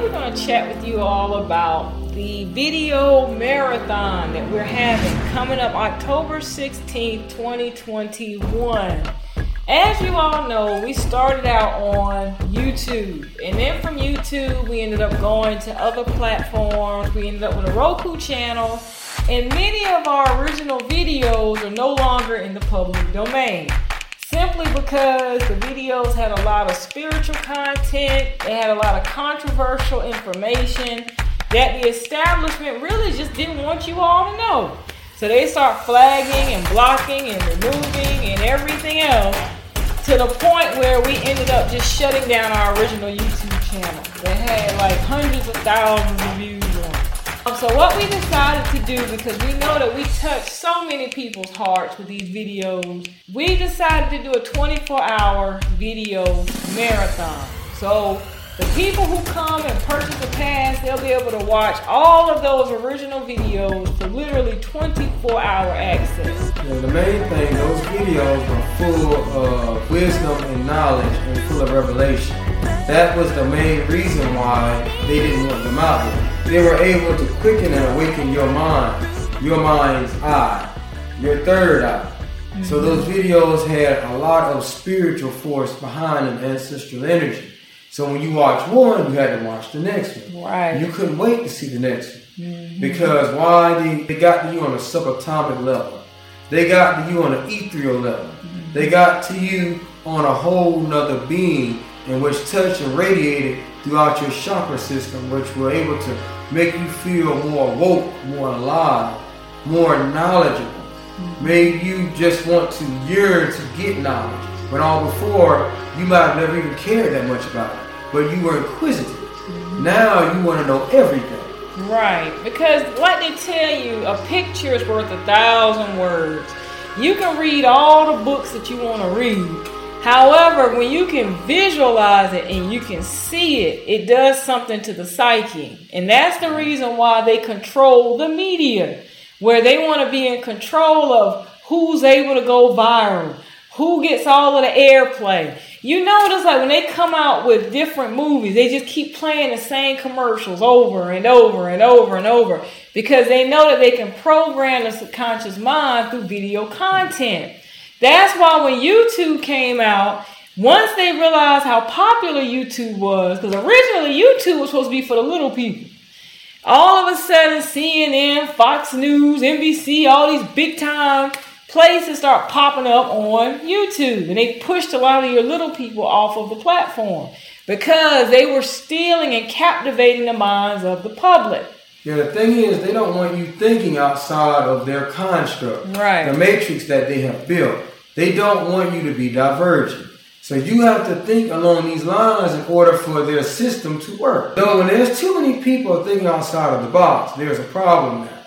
we're going to chat with you all about the video marathon that we're having coming up October 16th, 2021. As you all know, we started out on YouTube, and then from YouTube, we ended up going to other platforms. We ended up with a Roku channel, and many of our original videos are no longer in the public domain simply because the videos had a lot of spiritual content, they had a lot of controversial information that the establishment really just didn't want you all to know. So they start flagging and blocking and removing and everything else to the point where we ended up just shutting down our original YouTube channel that had like hundreds of thousands of views Um, so what we decided to do, because we know that we touch so many people's hearts with these videos, we decided to do a 24-hour video marathon. So the people who come and purchase a pass, they'll be able to watch all of those original videos for literally 24-hour access. Yeah, the main thing, those videos are full of uh, wisdom and knowledge and full of revelation. That was the main reason why they didn't want them out there they were able to quicken and awaken your mind, your mind's eye, your third eye. Mm-hmm. So those videos had a lot of spiritual force behind them, ancestral energy. So when you watch one, you had to watch the next one. Right. You couldn't wait to see the next one. Mm-hmm. Because why? They, they got to you on a subatomic level. They got to you on an ethereal level. Mm-hmm. They got to you on a whole nother being in which touch and radiated throughout your chakra system, which were able to make you feel more woke, more alive, more knowledgeable. Made you just want to yearn to get knowledge. When all before, you might have never even cared that much about it, but you were inquisitive. Mm-hmm. Now you want to know everything. Right, because like they tell you, a picture is worth a thousand words. You can read all the books that you want to read, However, when you can visualize it and you can see it, it does something to the psyche. And that's the reason why they control the media, where they want to be in control of who's able to go viral, who gets all of the airplay. You notice like when they come out with different movies, they just keep playing the same commercials over and over and over and over because they know that they can program the subconscious mind through video content. That's why when YouTube came out, once they realized how popular YouTube was, because originally YouTube was supposed to be for the little people. All of a sudden, CNN, Fox News, NBC, all these big time places start popping up on YouTube. And they pushed a lot of your little people off of the platform because they were stealing and captivating the minds of the public. Yeah, the thing is, they don't want you thinking outside of their construct, right? The matrix that they have built. They don't want you to be divergent. So you have to think along these lines in order for their system to work. So when there's too many people thinking outside of the box, there's a problem now.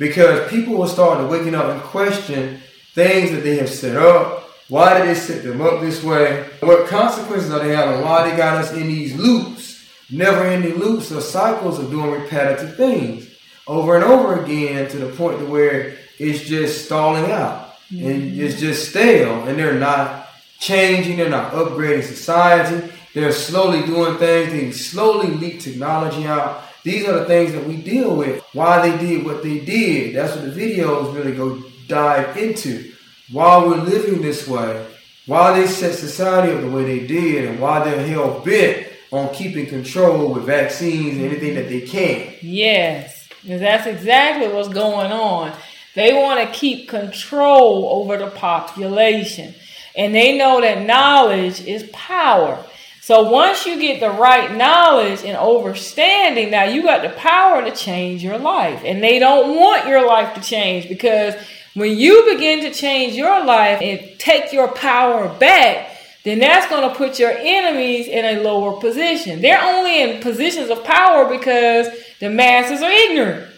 Because people will start to waking up and question things that they have set up. Why did they set them up this way? What consequences are they having? Why they got us in these loops? Never ending loops or cycles of doing repetitive things over and over again to the point to where it's just stalling out mm-hmm. and it's just stale and they're not changing, they're not upgrading society, they're slowly doing things, they slowly leak technology out. These are the things that we deal with. Why they did what they did. That's what the videos really go dive into. Why we're living this way, why they set society up the way they did, and why they're hell bent on keeping control with vaccines and anything that they can. Yes, that's exactly what's going on. They want to keep control over the population. And they know that knowledge is power. So once you get the right knowledge and understanding, now you got the power to change your life. And they don't want your life to change because when you begin to change your life and take your power back, then that's going to put your enemies in a lower position. They're only in positions of power because the masses are ignorant.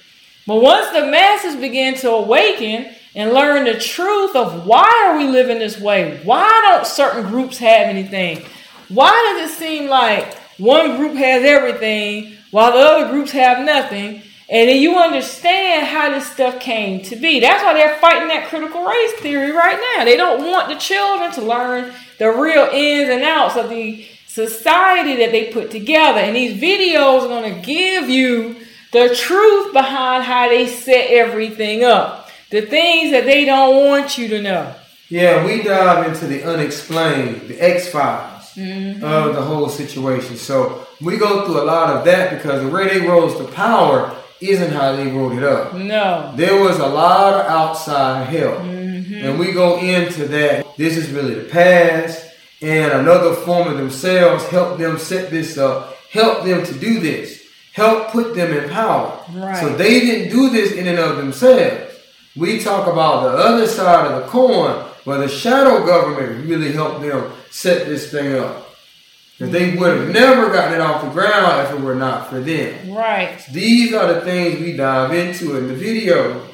But once the masses begin to awaken and learn the truth of why are we living this way? Why don't certain groups have anything? Why does it seem like one group has everything while the other groups have nothing? And then you understand how this stuff came to be. That's why they're fighting that critical race theory right now. They don't want the children to learn the real ins and outs of the society that they put together. And these videos are going to give you the truth behind how they set everything up, the things that they don't want you to know. Yeah, we dive into the unexplained, the X Files mm-hmm. of the whole situation. So we go through a lot of that because the way they rose to power isn't how they wrote it up. No. There was a lot of outside help. Mm-hmm. And we go into that. This is really the past. And another form of themselves help them set this up, help them to do this, help put them in power. Right. So they didn't do this in and of themselves. We talk about the other side of the coin where the shadow government really helped them set this thing up. Because they would have never gotten it off the ground if it were not for them. Right. These are the things we dive into in the videos.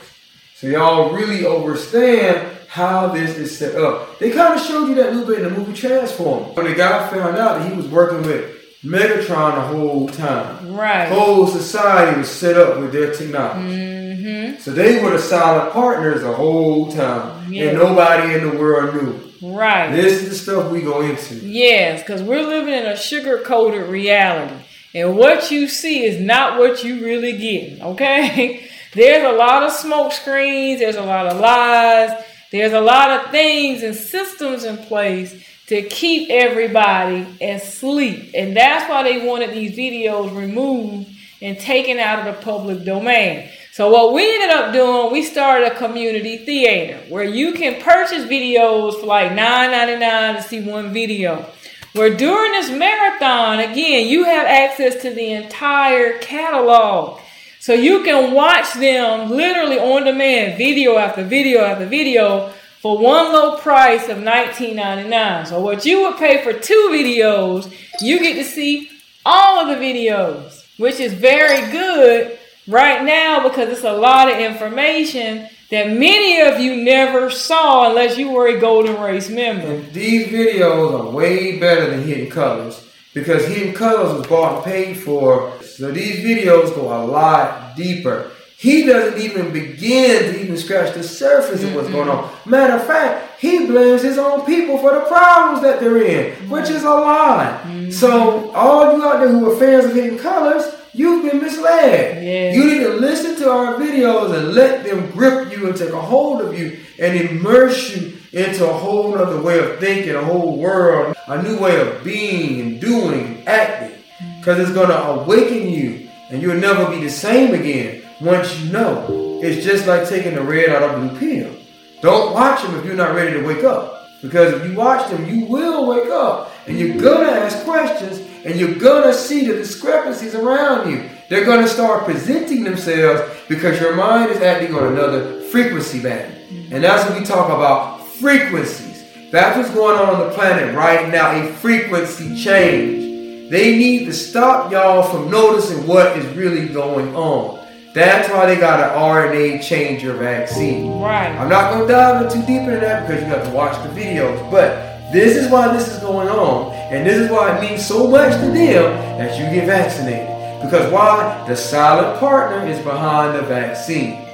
So y'all really understand how this is set up. They kind of showed you that a little bit in the movie Transform. When the guy found out that he was working with Megatron the whole time. Right. Whole society was set up with their technology. Mm-hmm. So they were the silent partners the whole time. Yeah. And nobody in the world knew. Right. This is the stuff we go into. Yes, because we're living in a sugar coated reality. And what you see is not what you really get. Okay? There's a lot of smoke screens, there's a lot of lies, there's a lot of things and systems in place to keep everybody asleep. And that's why they wanted these videos removed and taken out of the public domain. So what we ended up doing, we started a community theater where you can purchase videos for like $9.99 to see one video. Where during this marathon, again, you have access to the entire catalog. So you can watch them literally on demand, video after video after video, for one low price of $19.99. So what you would pay for two videos, you get to see all of the videos, which is very good right now because it's a lot of information that many of you never saw unless you were a Golden Race member. And these videos are way better than Hidden Colors because Hidden Colors was bought and paid for. So these videos go a lot deeper. He doesn't even begin to even scratch the surface of what's going on. Matter of fact, he blames his own people for the problems that they're in, which is a lie. Mm-hmm. So all you out there who are fans of Hidden Colors, You've been misled. You need to listen to our videos and let them grip you and take a hold of you and immerse you into a whole other way of thinking, a whole world, a new way of being and doing and acting. Because it's going to awaken you and you'll never be the same again once you know. It's just like taking the red out of blue pill. Don't watch them if you're not ready to wake up. Because if you watch them, you will wake up and you're going to ask questions and you're going to see the discrepancies around you. They're going to start presenting themselves because your mind is acting on another frequency band. And that's what we talk about frequencies. That's what's going on on the planet right now a frequency change. They need to stop y'all from noticing what is really going on. That's why they got an RNA changer vaccine. Right. I'm not going to dive too deep into that because you have to watch the videos. But this is why this is going on. And this is why it means so much to them that you get vaccinated. Because why? The silent partner is behind the vaccine.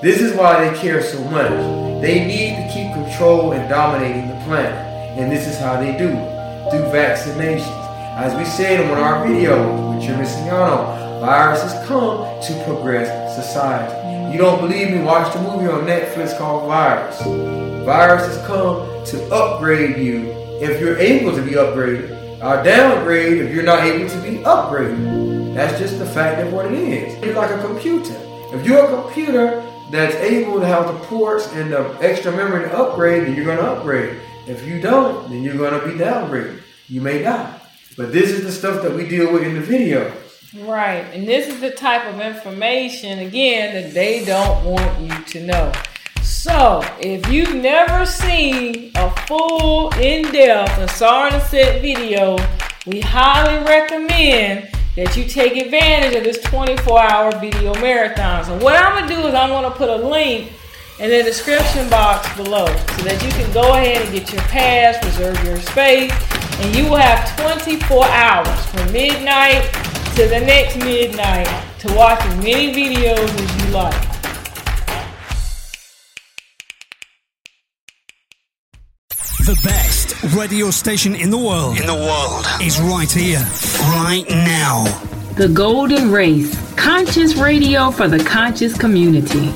This is why they care so much. They need to keep control and dominating the planet. And this is how they do it. Through vaccinations. As we said in one of our videos, which you're missing out on, Viruses come to progress society. You don't believe me? Watch the movie on Netflix called Virus. Viruses come to upgrade you if you're able to be upgraded, or downgrade if you're not able to be upgraded. That's just the fact of what it is. It's like a computer. If you're a computer that's able to have the ports and the extra memory to upgrade, then you're going to upgrade. If you don't, then you're going to be downgraded. You may die. But this is the stuff that we deal with in the video. Right. And this is the type of information, again, that they don't want you to know. So, if you've never seen a full, in depth and Auset video, we highly recommend that you take advantage of this 24 hour video marathon. So, what I'm going to do is I'm going to put a link in the description box below so that you can go ahead and get your pass, reserve your space, and you will have 24 hours from midnight to the next midnight to watch as many videos as you like. The best radio station in the world. In the world is right here, right now. The Golden Race, conscious radio for the conscious community.